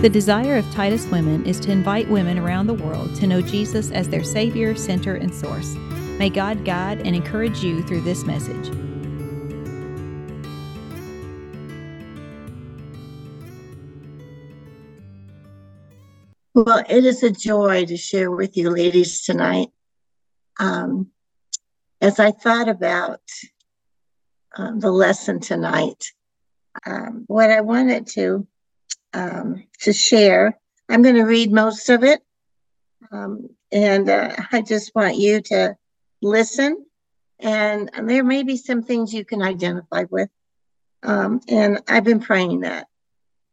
The desire of Titus Women is to invite women around the world to know Jesus as their Savior, center, and source. May God guide and encourage you through this message. Well, it is a joy to share with you, ladies, tonight. Um, as I thought about uh, the lesson tonight, um, what I wanted to um, to share. I'm going to read most of it. Um, and uh, I just want you to listen. And there may be some things you can identify with. Um, and I've been praying that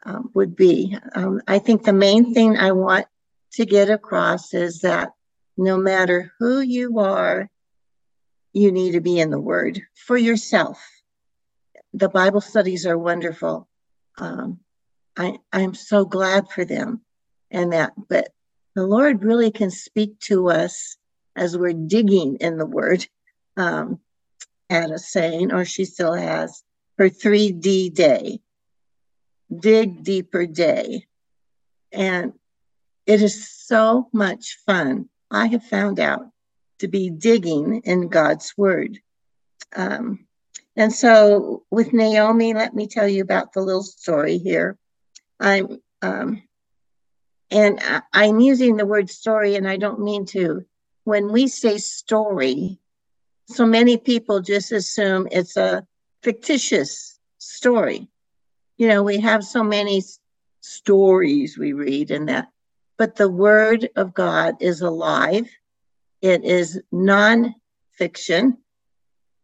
um, would be. Um, I think the main thing I want to get across is that no matter who you are, you need to be in the Word for yourself. The Bible studies are wonderful. Um, I, I'm so glad for them and that, but the Lord really can speak to us as we're digging in the word. Um, Anna saying, or she still has her 3D day, dig deeper day. And it is so much fun. I have found out to be digging in God's word. Um, and so with Naomi, let me tell you about the little story here. I'm um, and I, am using the word story, and I don't mean to. When we say story, so many people just assume it's a fictitious story. You know, we have so many stories we read and that, but the word of God is alive. It is non-fiction,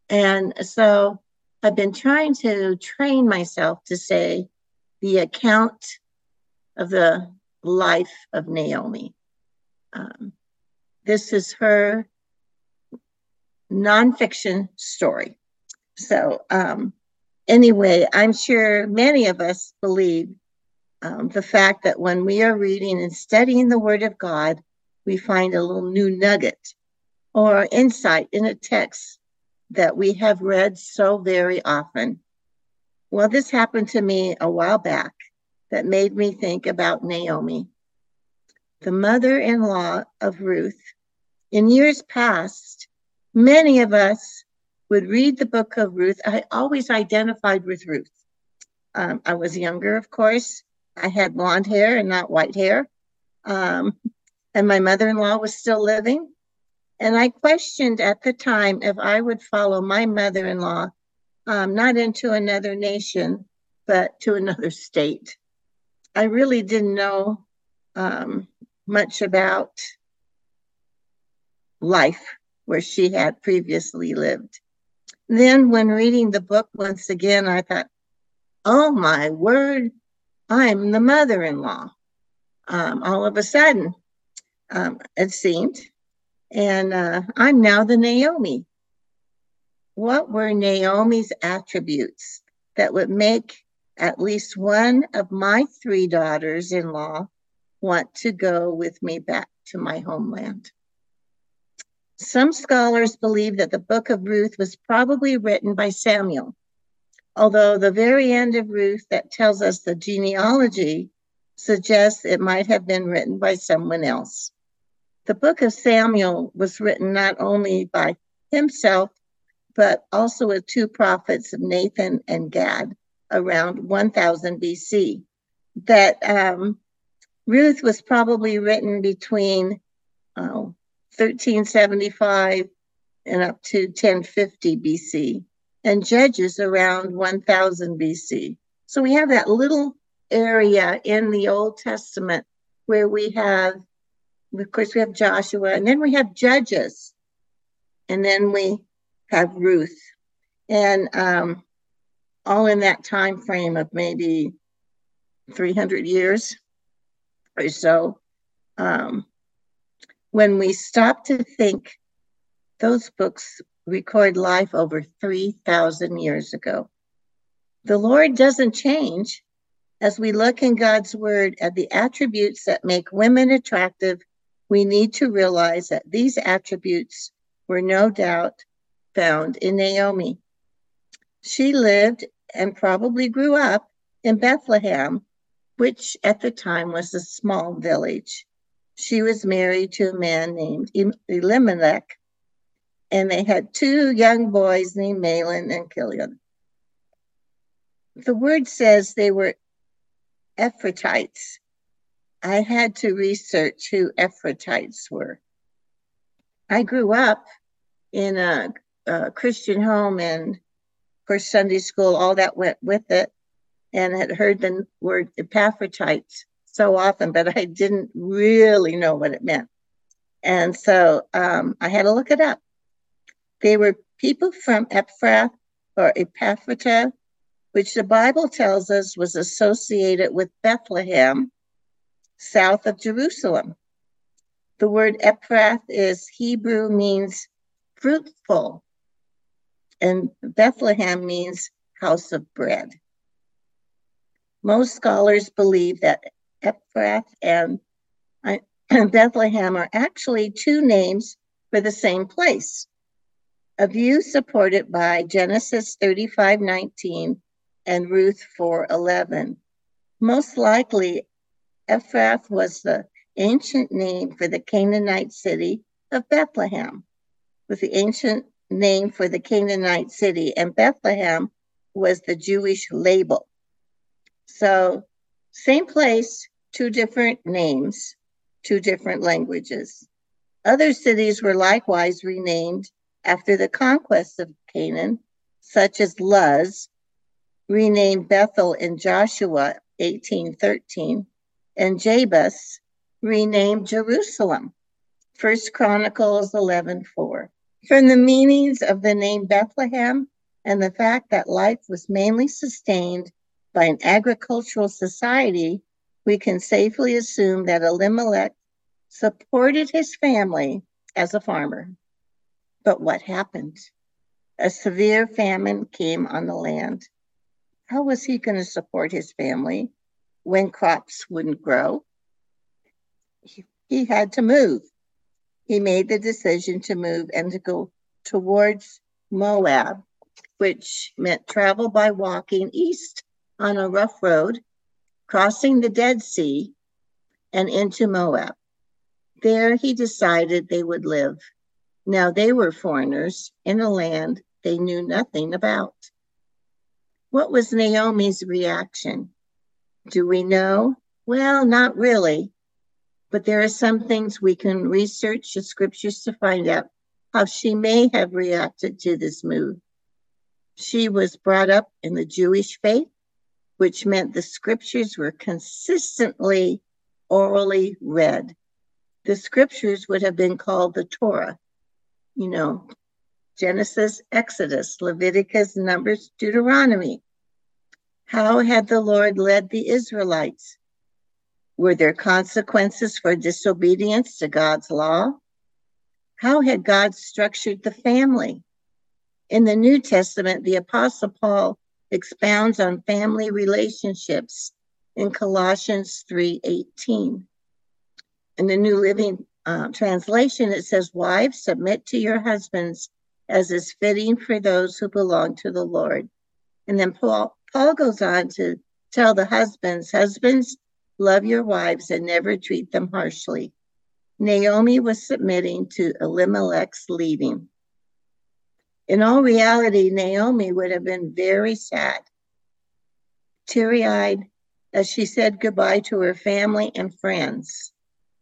and so I've been trying to train myself to say the account of the life of Naomi. Um, this is her nonfiction story. So, um, anyway, I'm sure many of us believe um, the fact that when we are reading and studying the Word of God, we find a little new nugget or insight in a text that we have read so very often. Well, this happened to me a while back that made me think about Naomi, the mother in law of Ruth. In years past, many of us would read the book of Ruth. I always identified with Ruth. Um, I was younger, of course. I had blonde hair and not white hair. Um, and my mother in law was still living. And I questioned at the time if I would follow my mother in law um, not into another nation, but to another state. I really didn't know um, much about life where she had previously lived. Then, when reading the book once again, I thought, oh my word, I'm the mother in law. Um, all of a sudden, um, it seemed. And uh, I'm now the Naomi what were Naomi's attributes that would make at least one of my three daughters in law want to go with me back to my homeland? Some scholars believe that the book of Ruth was probably written by Samuel, although the very end of Ruth that tells us the genealogy suggests it might have been written by someone else. The book of Samuel was written not only by himself, but also with two prophets of Nathan and Gad around 1000 BC. That um, Ruth was probably written between uh, 1375 and up to 1050 BC, and Judges around 1000 BC. So we have that little area in the Old Testament where we have, of course, we have Joshua, and then we have Judges, and then we have Ruth, and um, all in that time frame of maybe 300 years or so. Um, when we stop to think, those books record life over 3,000 years ago. The Lord doesn't change as we look in God's word at the attributes that make women attractive. We need to realize that these attributes were no doubt found in Naomi. She lived and probably grew up in Bethlehem, which at the time was a small village. She was married to a man named Elimelech, and they had two young boys named Mahlon and Chilion. The word says they were Ephrathites. I had to research who Ephrathites were. I grew up in a, a Christian home and of course, Sunday school, all that went with it, and had heard the word Epaphrodites so often, but I didn't really know what it meant. And so um, I had to look it up. They were people from Ephrath or Epaphrata, which the Bible tells us was associated with Bethlehem, south of Jerusalem. The word Ephrath is Hebrew, means fruitful, and Bethlehem means house of bread. Most scholars believe that Ephrath and Bethlehem are actually two names for the same place. A view supported by Genesis 35:19 and Ruth 4:11. Most likely, Ephrath was the ancient name for the Canaanite city of Bethlehem, with the ancient name for the Canaanite city, and Bethlehem was the Jewish label. So, same place, two different names, two different languages. Other cities were likewise renamed after the conquest of Canaan, such as Luz, renamed Bethel in Joshua 1813, and Jebus, renamed Jerusalem, First Chronicles 11:4. From the meanings of the name Bethlehem and the fact that life was mainly sustained by an agricultural society, we can safely assume that Elimelech supported his family as a farmer. But what happened? A severe famine came on the land. How was he going to support his family when crops wouldn't grow? He, he had to move. He made the decision to move and to go towards Moab, which meant travel by walking east on a rough road, crossing the Dead Sea, and into Moab. There he decided they would live. Now they were foreigners in a land they knew nothing about. What was Naomi's reaction? Do we know? Well, not really. But there are some things we can research the scriptures to find out how she may have reacted to this move. She was brought up in the Jewish faith which meant the scriptures were consistently orally read. The scriptures would have been called the Torah, you know, Genesis, Exodus, Leviticus, Numbers, Deuteronomy. How had the Lord led the Israelites? Were there consequences for disobedience to God's law? How had God structured the family? In the New Testament, the Apostle Paul expounds on family relationships in Colossians 3:18. In the New Living uh, Translation, it says, "Wives, submit to your husbands as is fitting for those who belong to the Lord." And then Paul Paul goes on to tell the husbands, "Husbands, love your wives and never treat them harshly." Naomi was submitting to Elimelech's leading. In all reality, Naomi would have been very sad, teary eyed, as she said goodbye to her family and friends.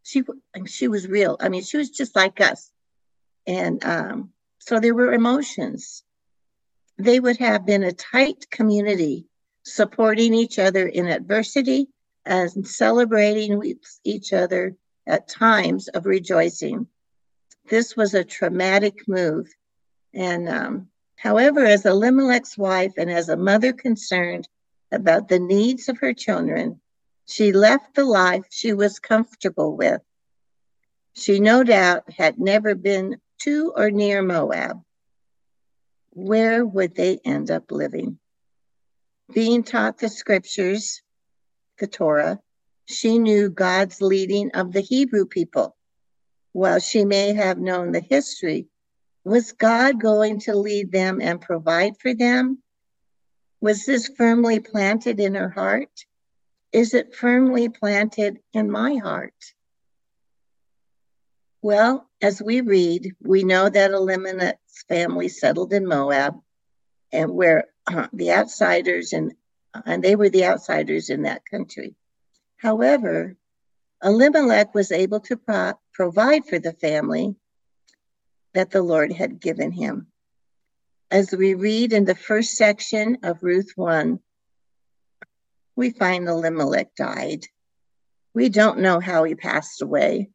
She, she was real. I mean, she was just like us. And um, so there were emotions. They would have been a tight community, supporting each other in adversity and celebrating with each other at times of rejoicing. This was a traumatic move and um, however, as Elimelech's wife and as a mother concerned about the needs of her children, she left the life she was comfortable with. She no doubt had never been to or near Moab. Where would they end up living? Being taught the scriptures, the Torah, she knew God's leading of the Hebrew people. While she may have known the history was God going to lead them and provide for them? Was this firmly planted in her heart? Is it firmly planted in my heart? Well, as we read, we know that Elimelech's family settled in Moab, and where uh, the outsiders and and they were the outsiders in that country. However, Elimelech was able to pro- provide for the family that the Lord had given him. As we read in the first section of Ruth 1, we find Elimelech died. We don't know how he passed away,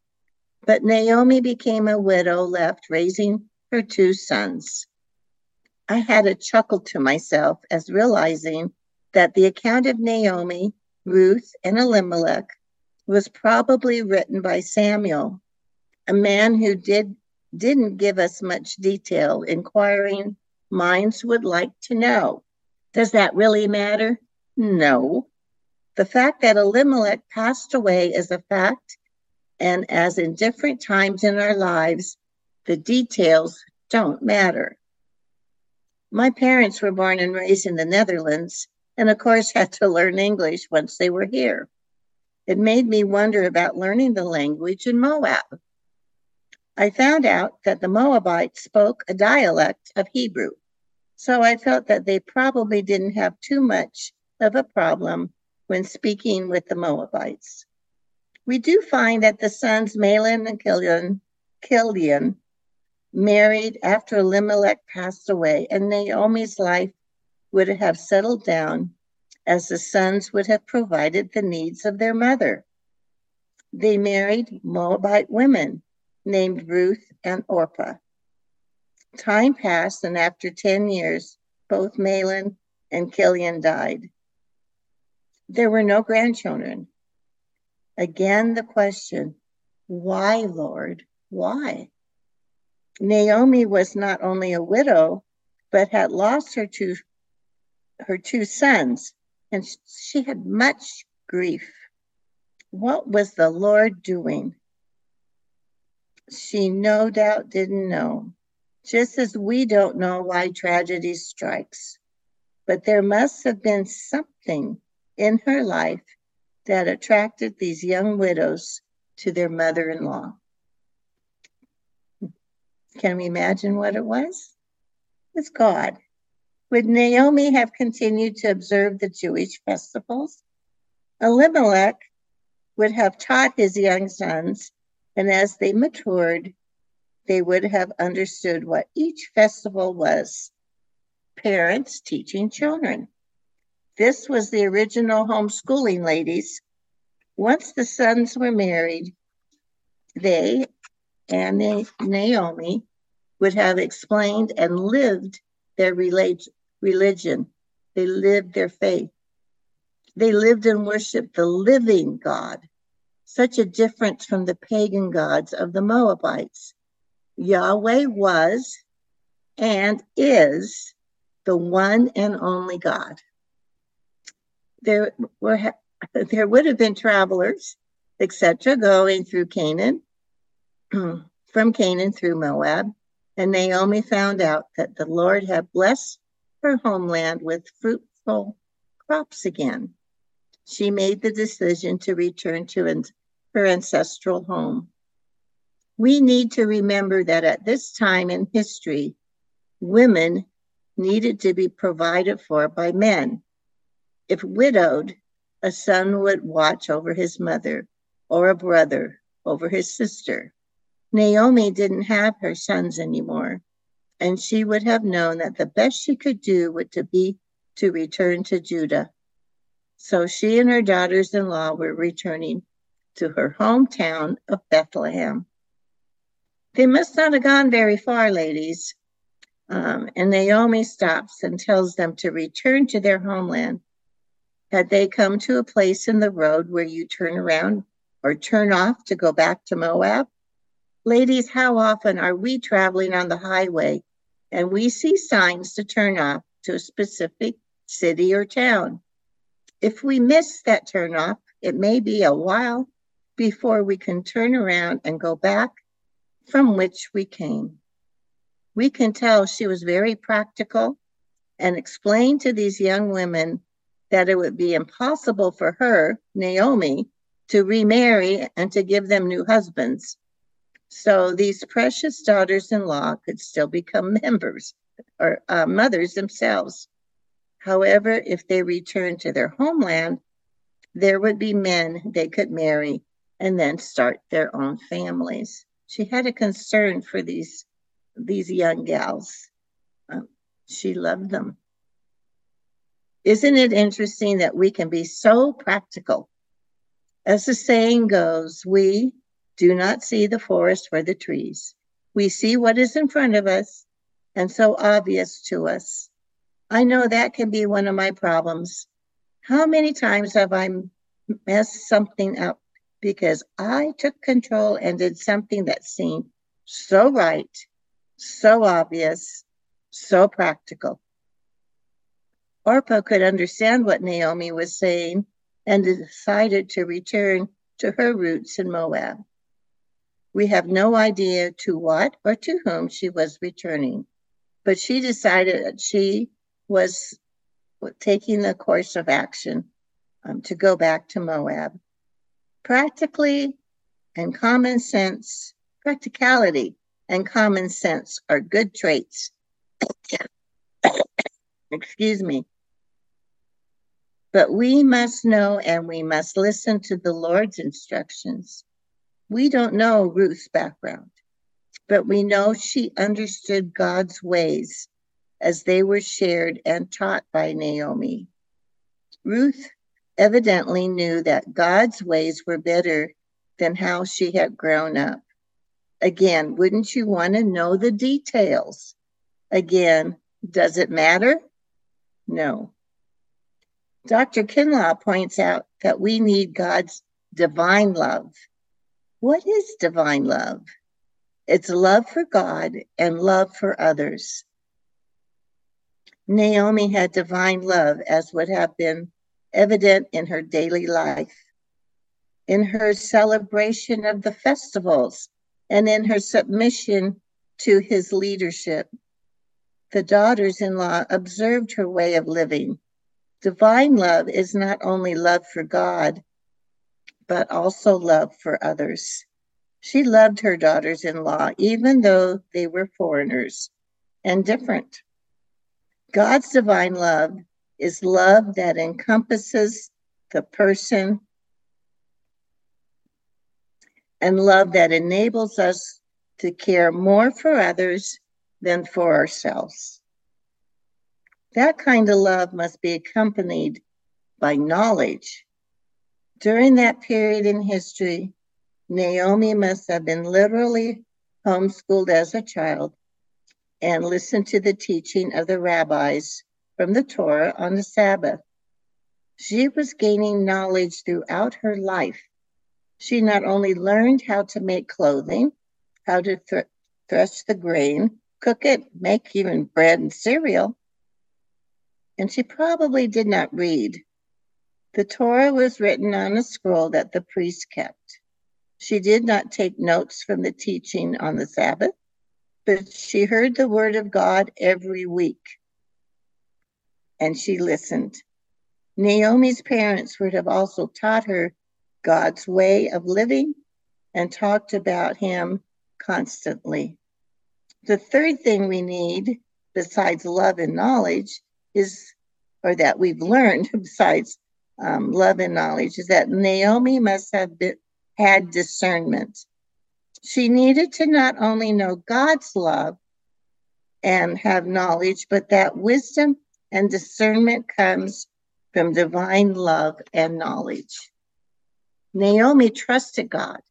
but Naomi became a widow left raising her two sons. I had a chuckle to myself as realizing that the account of Naomi, Ruth, and Elimelech was probably written by Samuel, a man who did didn't give us much detail. Inquiring minds would like to know. Does that really matter? No. The fact that Elimelech passed away is a fact, and as in different times in our lives, the details don't matter. My parents were born and raised in the Netherlands, and of course had to learn English once they were here. It made me wonder about learning the language in Moab. I found out that the Moabites spoke a dialect of Hebrew, so I felt that they probably didn't have too much of a problem when speaking with the Moabites. We do find that the sons Mahlon and Chilion, Chilion married after Elimelech passed away, and Naomi's life would have settled down as the sons would have provided the needs of their mother. They married Moabite women named Ruth and Orpah. Time passed, and after 10 years, both Mahlon and Chilion died. There were no grandchildren. Again, the question why, Lord? Why? Naomi was not only a widow, but had lost her two, her two sons, and she had much grief. What was the Lord doing? She no doubt didn't know, just as we don't know why tragedy strikes. But there must have been something in her life that attracted these young widows to their mother in law. Can we imagine what it was? It's God. Would Naomi have continued to observe the Jewish festivals? Elimelech would have taught his young sons, and as they matured, they would have understood what each festival was. Parents teaching children. This was the original homeschooling, ladies. Once the sons were married, they and Naomi would have explained and lived their religion. They lived their faith. They lived and worshiped the living God, such a difference from the pagan gods of the Moabites. Yahweh was and is the one and only God. There were there would have been travelers, etc., going through Canaan, from Canaan through Moab, and Naomi found out that the Lord had blessed her homeland with fruitful crops again. She made the decision to return to her ancestral home. We need to remember that at this time in history, women needed to be provided for by men. If widowed, a son would watch over his mother or a brother over his sister. Naomi didn't have her sons anymore and she would have known that the best she could do would to be to return to Judah. So she and her daughters in law were returning to her hometown of Bethlehem. They must not have gone very far, ladies. Um, and Naomi stops and tells them to return to their homeland. Had they come to a place in the road where you turn around or turn off to go back to Moab? Ladies, how often are we traveling on the highway and we see signs to turn off to a specific city or town. If we miss that turnoff, it may be a while before we can turn around and go back from which we came. We can tell she was very practical and explained to these young women that it would be impossible for her, Naomi, to remarry and to give them new husbands. So these precious daughters in law could still become members or uh, mothers themselves. However, if they returned to their homeland, there would be men they could marry and then start their own families. She had a concern for these, these young gals. Um, she loved them. Isn't it interesting that we can be so practical? As the saying goes, we do not see the forest for the trees. We see what is in front of us and so obvious to us. I know that can be one of my problems. How many times have I messed something up because I took control and did something that seemed so right, so obvious, so practical? Orpah could understand what Naomi was saying and decided to return to her roots in Moab. We have no idea to what or to whom she was returning, but she decided that she was taking the course of action um, to go back to Moab. Practically and common sense, practicality and common sense are good traits. Excuse me but we must know and we must listen to the Lord's instructions. We don't know Ruth's background, but we know she understood God's ways as they were shared and taught by Naomi. Ruth evidently knew that God's ways were better than how she had grown up. Again, wouldn't you want to know the details? Again, does it matter? No. Dr. Kinlaw points out that we need God's divine love. What is divine love? It's love for God and love for others. Naomi had divine love, as would have been evident in her daily life, in her celebration of the festivals, and in her submission to his leadership. The daughters in law observed her way of living Divine love is not only love for God, but also love for others. She loved her daughters in law, even though they were foreigners and different. God's divine love is love that encompasses the person and love that enables us to care more for others than for ourselves. That kind of love must be accompanied by knowledge. During that period in history, Naomi must have been literally homeschooled as a child and listened to the teaching of the rabbis from the Torah on the Sabbath. She was gaining knowledge throughout her life. She not only learned how to make clothing, how to th- thresh the grain, cook it, make even bread and cereal, and she probably did not read. The Torah was written on a scroll that the priest kept. She did not take notes from the teaching on the Sabbath, but she heard the word of God every week and she listened. Naomi's parents would have also taught her God's way of living and talked about him constantly. The third thing we need, besides love and knowledge, is, or that we've learned besides um, love and knowledge, is that Naomi must have been, had discernment. She needed to not only know God's love and have knowledge, but that wisdom and discernment comes from divine love and knowledge. Naomi trusted God,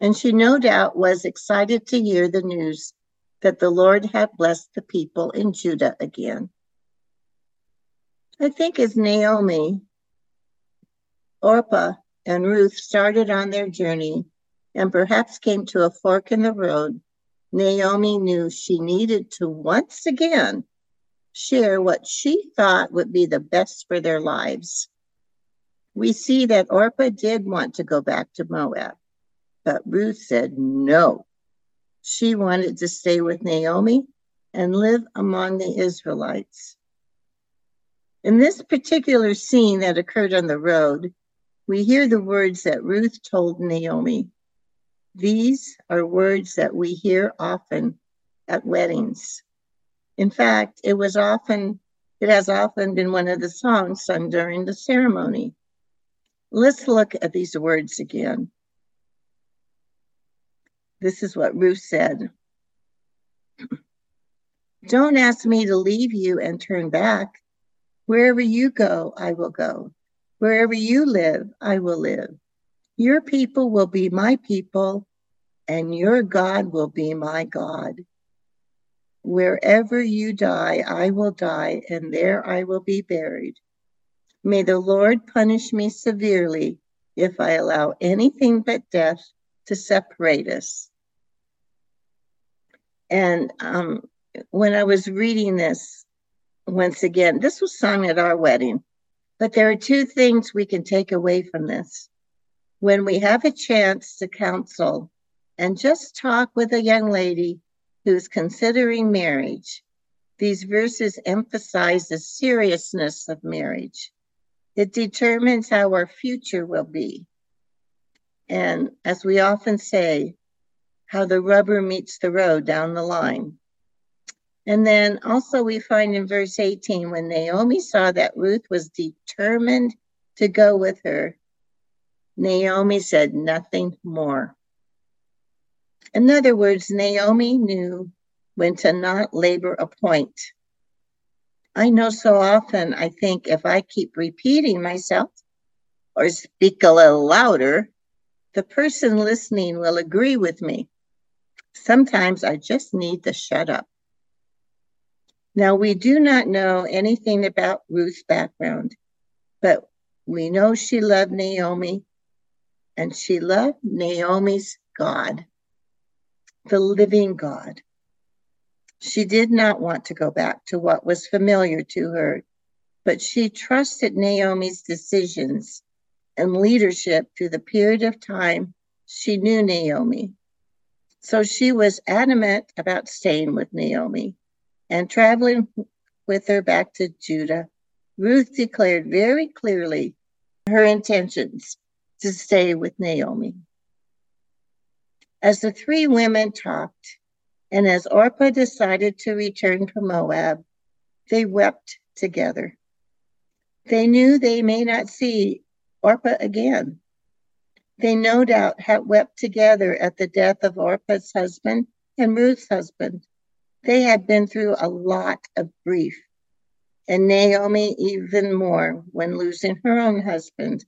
and she no doubt was excited to hear the news that the Lord had blessed the people in Judah again. I think as Naomi, Orpah, and Ruth started on their journey and perhaps came to a fork in the road, Naomi knew she needed to once again share what she thought would be the best for their lives. We see that Orpah did want to go back to Moab, but Ruth said no. She wanted to stay with Naomi and live among the Israelites. In this particular scene that occurred on the road, we hear the words that Ruth told Naomi. These are words that we hear often at weddings. In fact, it was often, it has often been one of the songs sung during the ceremony. Let's look at these words again. This is what Ruth said. Don't ask me to leave you and turn back. Wherever you go, I will go. Wherever you live, I will live. Your people will be my people, and your God will be my God. Wherever you die, I will die, and there I will be buried. May the Lord punish me severely if I allow anything but death to separate us. And um, when I was reading this, once again, this was sung at our wedding, but there are two things we can take away from this. When we have a chance to counsel and just talk with a young lady who's considering marriage, these verses emphasize the seriousness of marriage. It determines how our future will be. And as we often say, how the rubber meets the road down the line. And then also we find in verse 18 when Naomi saw that Ruth was determined to go with her, Naomi said nothing more. In other words, Naomi knew when to not labor a point. I know so often I think if I keep repeating myself or speak a little louder, the person listening will agree with me. Sometimes I just need to shut up. Now, we do not know anything about Ruth's background, but we know she loved Naomi and she loved Naomi's God the living God. She did not want to go back to what was familiar to her, but she trusted Naomi's decisions and leadership through the period of time she knew Naomi. So she was adamant about staying with Naomi and traveling with her back to Judah. Ruth declared very clearly her intentions to stay with Naomi. As the three women talked, and as Orpah decided to return to Moab, they wept together. They knew they may not see Orpah again. They no doubt had wept together at the death of Orpah's husband and Ruth's husband. They had been through a lot of grief, and Naomi even more when losing her own husband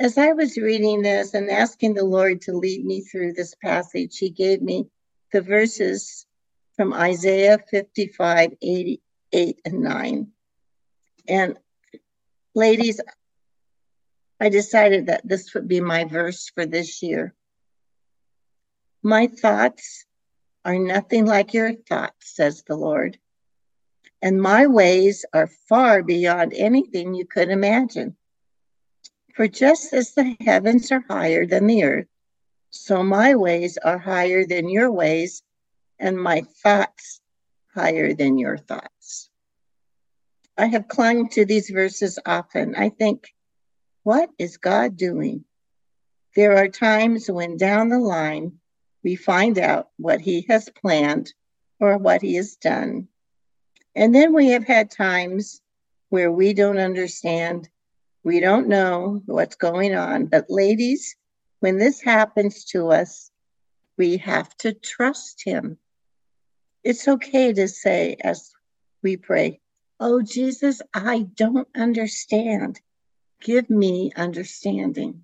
as I was reading this and asking the Lord to lead me through this passage, He gave me the verses from Isaiah 55, 88, and 9. And ladies, I decided that this would be my verse for this year. My thoughts are nothing like your thoughts, says the Lord. And my ways are far beyond anything you could imagine. For just as the heavens are higher than the earth, so my ways are higher than your ways, and my thoughts higher than your thoughts. I have clung to these verses often. I think, what is God doing? There are times when down the line we find out what He has planned or what He has done. And then we have had times where we don't understand we don't know what's going on. But, ladies, when this happens to us, we have to trust Him. It's okay to say, as we pray, Oh, Jesus, I don't understand. Give me understanding.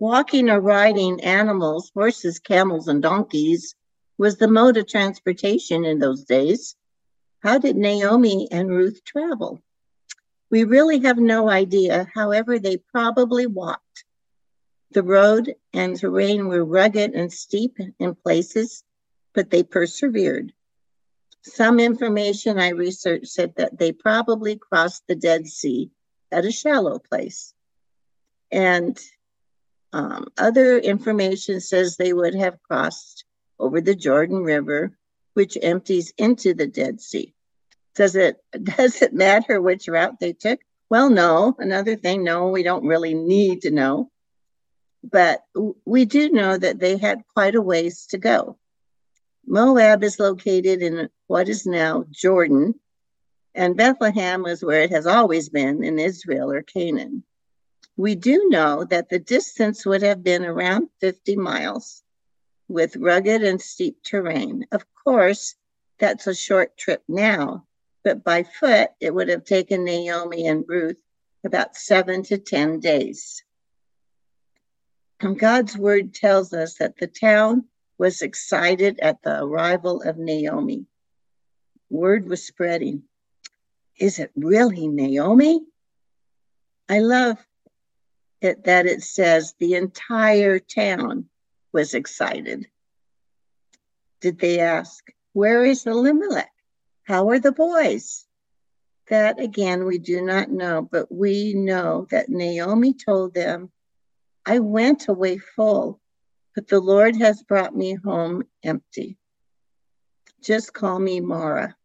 Walking or riding animals, horses, camels, and donkeys, was the mode of transportation in those days. How did Naomi and Ruth travel? We really have no idea. However, they probably walked. The road and terrain were rugged and steep in places, but they persevered. Some information I researched said that they probably crossed the Dead Sea at a shallow place. And um, other information says they would have crossed over the Jordan River, which empties into the Dead Sea. Does it does it matter which route they took? Well, no. Another thing, no, we don't really need to know. But we do know that they had quite a ways to go. Moab is located in what is now Jordan, and Bethlehem is where it has always been in Israel or Canaan. We do know that the distance would have been around 50 miles with rugged and steep terrain. Of course, that's a short trip now, but by foot, it would have taken Naomi and Ruth about seven to 10 days. And God's word tells us that the town was excited at the arrival of Naomi. Word was spreading. Is it really Naomi? I love it that it says the entire town was excited. Did they ask, Where is Elimelech? How are the boys? That again, we do not know, but we know that Naomi told them, I went away full, but the Lord has brought me home empty. Just call me Mara.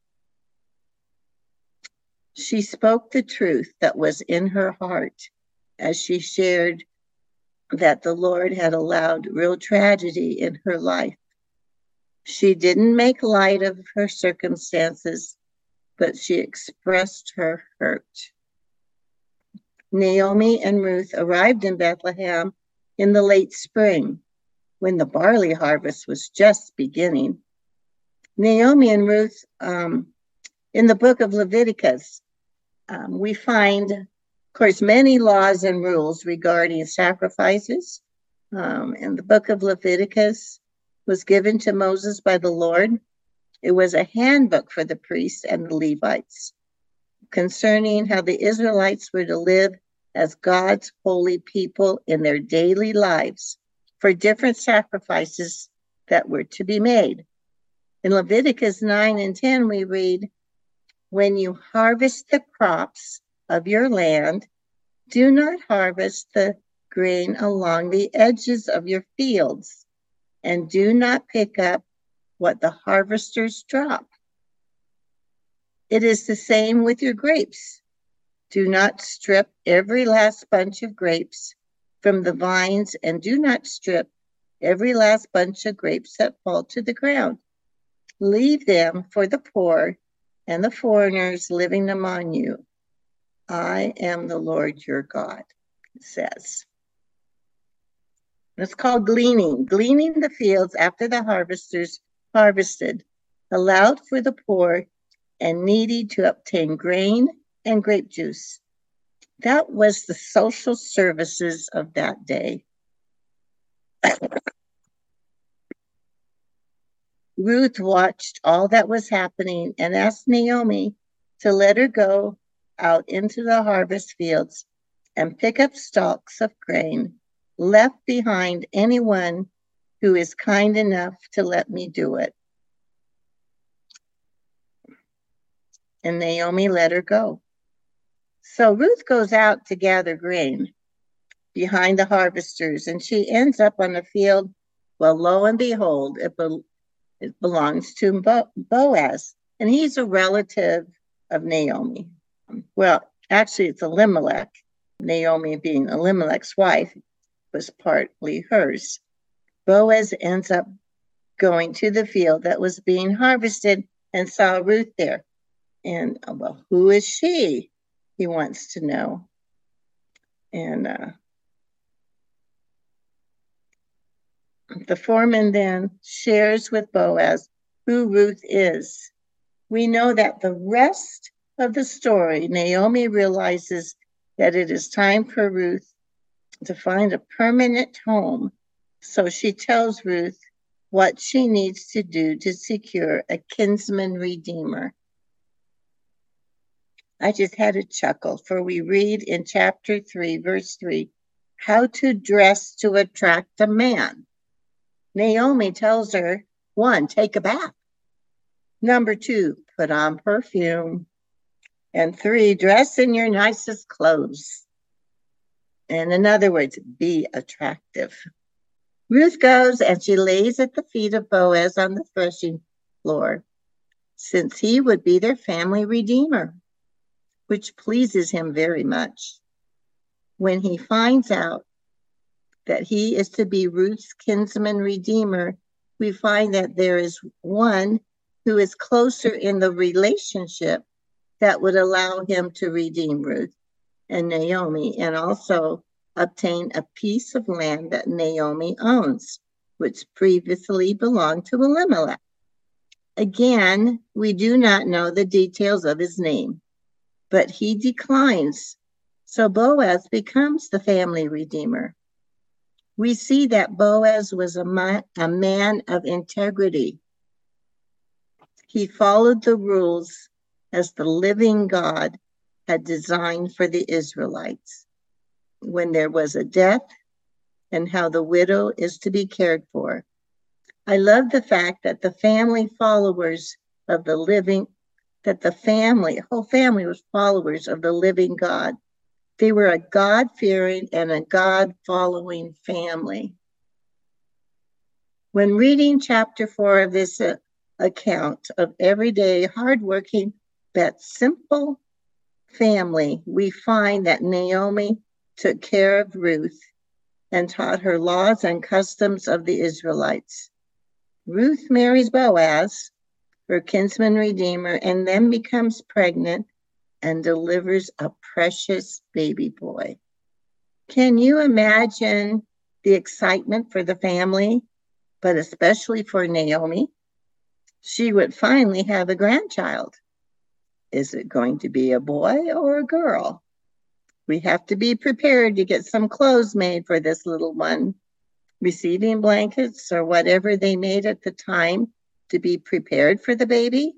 She spoke the truth that was in her heart as she shared that the Lord had allowed real tragedy in her life. She didn't make light of her circumstances, but she expressed her hurt. Naomi and Ruth arrived in Bethlehem in the late spring when the barley harvest was just beginning. Naomi and Ruth, um, in the book of Leviticus, um, we find, of course, many laws and rules regarding sacrifices. Um, and the book of Leviticus was given to Moses by the Lord. It was a handbook for the priests and the Levites concerning how the Israelites were to live as God's holy people in their daily lives for different sacrifices that were to be made. In Leviticus 9 and 10, we read, When you harvest the crops of your land, do not harvest the grain along the edges of your fields, and do not pick up what the harvesters drop. It is the same with your grapes. Do not strip every last bunch of grapes from the vines, and do not strip every last bunch of grapes that fall to the ground. Leave them for the poor and the foreigners living among you. I am the Lord your God, it says. It's called gleaning, gleaning the fields after the harvesters harvested, allowed for the poor and needy to obtain grain and grape juice. That was the social services of that day. Ruth watched all that was happening and asked Naomi to let her go out into the harvest fields and pick up stalks of grain left behind anyone who is kind enough to let me do it. And Naomi let her go. So Ruth goes out to gather grain behind the harvesters, and she ends up on the field. Well, lo and behold, it, be- it belongs to Bo- Boaz, and he's a relative of Naomi. Well, actually, it's Elimelech. Naomi, being Elimelech's wife, was partly hers. Boaz ends up going to the field that was being harvested and saw Ruth there. And, well, who is she? he wants to know. And uh, the foreman then shares with Boaz who Ruth is. We know that the rest of the story, Naomi realizes that it is time for Ruth to find a permanent home. So she tells Ruth what she needs to do to secure a kinsman redeemer. I just had a chuckle, for we read in chapter 3, verse 3, how to dress to attract a man. Naomi tells her, one, take a bath. Number two, put on perfume. And three, dress in your nicest clothes. And in other words, be attractive. Ruth goes and she lays at the feet of Boaz on the threshing floor, since he would be their family redeemer, which pleases him very much. When he finds out that he is to be Ruth's kinsman redeemer, we find that there is one who is closer in the relationship that would allow him to redeem Ruth and Naomi and also obtain a piece of land that Naomi owns, which previously belonged to Elimelech. Again, we do not know the details of his name, but he declines. So Boaz becomes the family redeemer. We see that Boaz was a, ma- a man of integrity. He followed the rules as the living God had designed for the Israelites when there was a death and how the widow is to be cared for. I love the fact that the family followers of the living, that the family, whole family was followers of the living God. They were a God fearing and a God following family. When reading chapter four of this uh, account of everyday, hardworking, but simple family, we find that Naomi took care of Ruth and taught her laws and customs of the Israelites. Ruth marries Boaz, her kinsman redeemer, and then becomes pregnant and delivers a precious baby boy. Can you imagine the excitement for the family, but especially for Naomi? She would finally have a grandchild. Is it going to be a boy or a girl? We have to be prepared to get some clothes made for this little one, receiving blankets or whatever they made at the time to be prepared for the baby.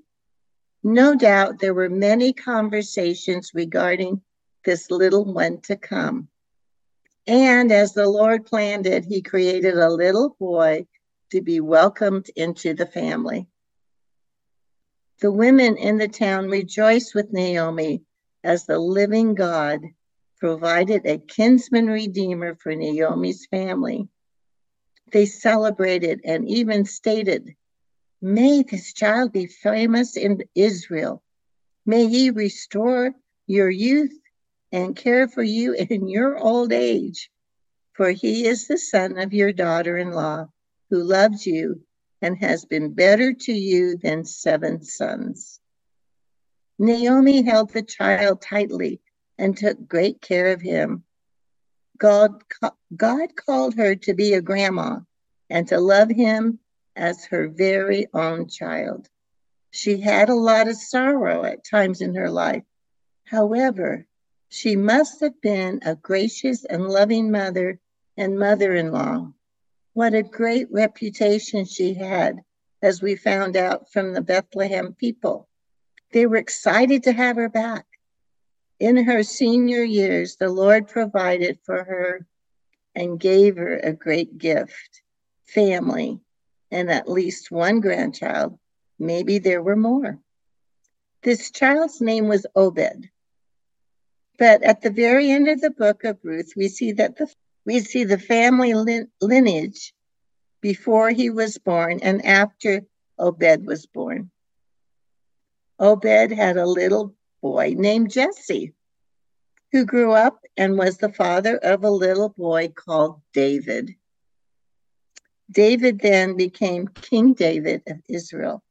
No doubt there were many conversations regarding this little one to come. And as the Lord planned it, he created a little boy to be welcomed into the family. The women in the town rejoiced with Naomi as the living God provided a kinsman redeemer for Naomi's family. They celebrated and even stated, May this child be famous in Israel. May he restore your youth and care for you in your old age. For he is the son of your daughter in law, who loves you and has been better to you than seven sons. Naomi held the child tightly and took great care of him. God, God called her to be a grandma and to love him as her very own child. She had a lot of sorrow at times in her life. However, she must have been a gracious and loving mother and mother in law. What a great reputation she had, as we found out from the Bethlehem people. They were excited to have her back. In her senior years, the Lord provided for her and gave her a great gift family and at least one grandchild. Maybe there were more. This child's name was Obed. But at the very end of the book of Ruth, we see that the we see the family lineage before he was born and after Obed was born. Obed had a little boy named Jesse, who grew up and was the father of a little boy called David. David then became King David of Israel.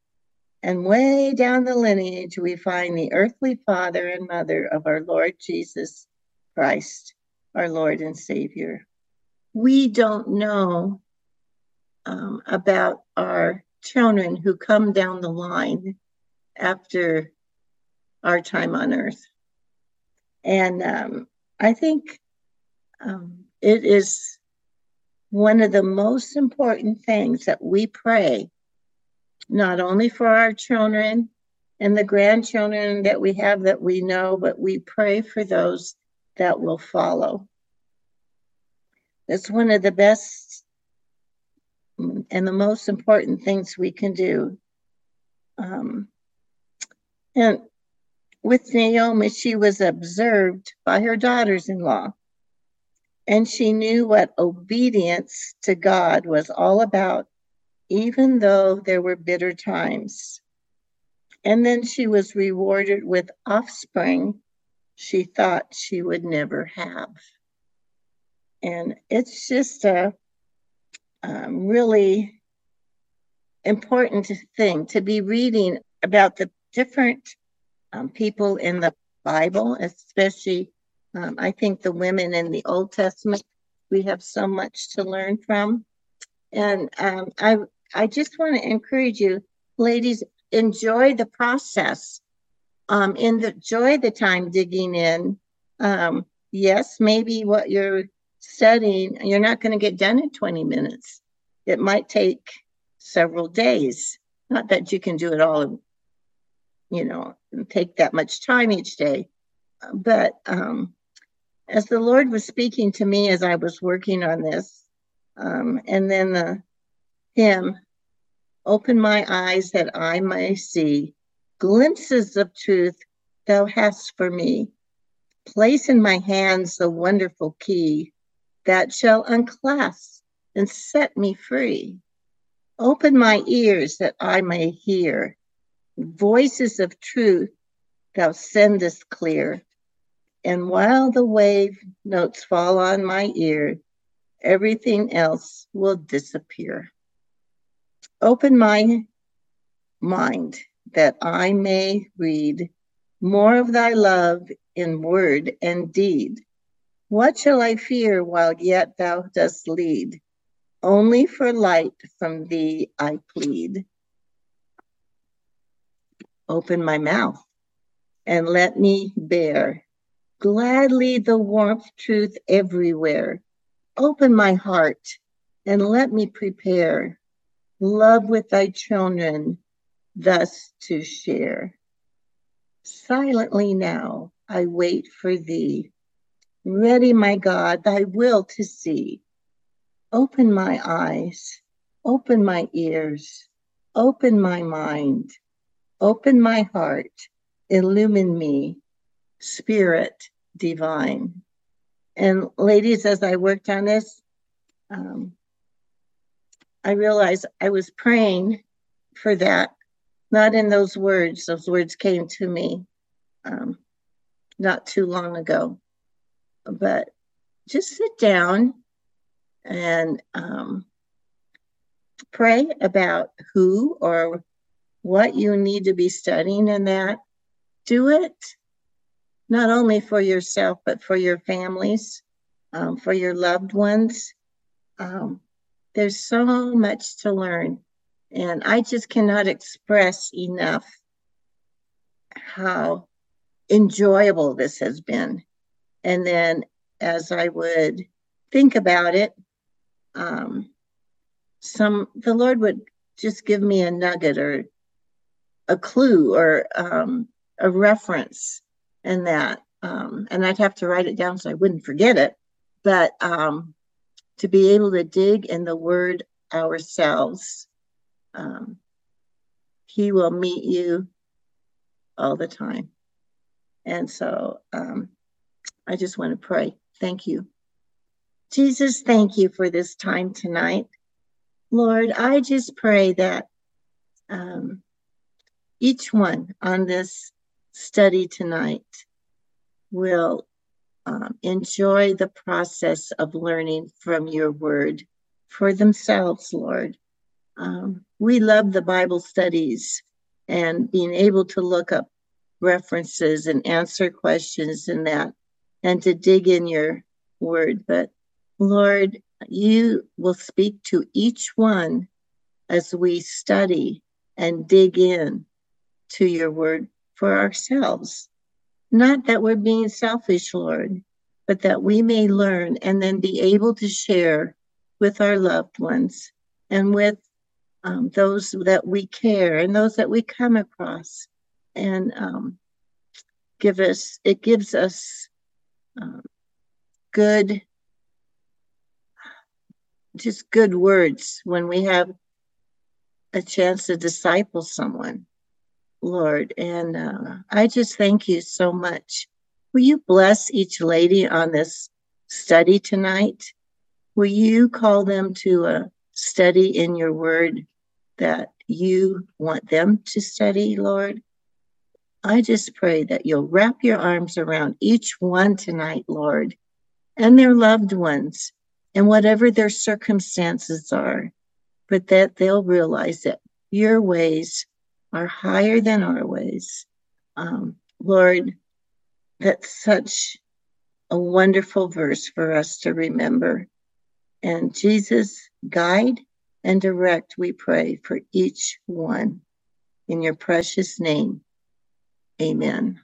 And way down the lineage, we find the earthly father and mother of our Lord Jesus Christ, our Lord and Savior. We don't know um, about our children who come down the line after our time on earth. And um, I think um, it is one of the most important things that we pray, not only for our children and the grandchildren that we have that we know, but we pray for those that will follow. That's one of the best and the most important things we can do. Um, and with Naomi, she was observed by her daughters in law. And she knew what obedience to God was all about, even though there were bitter times. And then she was rewarded with offspring she thought she would never have. And it's just a um, really important thing to be reading about the different um, people in the Bible, especially um, I think the women in the Old Testament. We have so much to learn from, and um, I I just want to encourage you, ladies, enjoy the process. Um, enjoy the joy of the time digging in. Um, yes, maybe what you're studying, you're not going to get done in 20 minutes. It might take several days. Not that you can do it all, you know, take that much time each day. But um, as the Lord was speaking to me as I was working on this, um, and then the hymn, Open my eyes that I may see glimpses of truth thou hast for me. Place in my hands the wonderful key that shall unclasp and set me free. Open my ears that I may hear voices of truth thou sendest clear. And while the wave notes fall on my ear, everything else will disappear. Open my mind that I may read more of thy love in word and deed what shall I fear while yet thou dost lead? Only for light from thee I plead. Open my mouth and let me bear gladly the warmth truth everywhere. Open my heart and let me prepare love with thy children thus to share. Silently now I wait for thee Ready, my God, thy will to see. Open my eyes, open my ears, open my mind, open my heart, illumine me, Spirit divine. And ladies, as I worked on this, um, I realized I was praying for that, not in those words. Those words came to me um, not too long ago but just sit down and um, pray about who or what you need to be studying in that. Do it not only for yourself, but for your families, um, for your loved ones. Um, there's so much to learn. And I just cannot express enough how enjoyable this has been. And then as I would think about it, um, some the Lord would just give me a nugget or a clue or um, a reference and that. Um, and I'd have to write it down so I wouldn't forget it. But um, to be able to dig in the word ourselves, um, He will meet you all the time. And so um, I just want to pray. Thank you. Jesus, thank you for this time tonight. Lord, I just pray that um, each one on this study tonight will um, enjoy the process of learning from your word for themselves, Lord. Um, we love the Bible studies and being able to look up references and answer questions and that and to dig in your word. But Lord, you will speak to each one as we study and dig in to your word for ourselves. Not that we're being selfish, Lord, but that we may learn and then be able to share with our loved ones and with um, those that we care and those that we come across. And um, give us, it gives us um, good, just good words when we have a chance to disciple someone, Lord. And uh, I just thank you so much. Will you bless each lady on this study tonight. Will you call them to a study in your word that you want them to study, Lord? I just pray that you'll wrap your arms around each one tonight, Lord, and their loved ones, and whatever their circumstances are, but that they'll realize that your ways are higher than our ways. Um, Lord, that's such a wonderful verse for us to remember. And Jesus, guide and direct, we pray for each one. In your precious name, amen.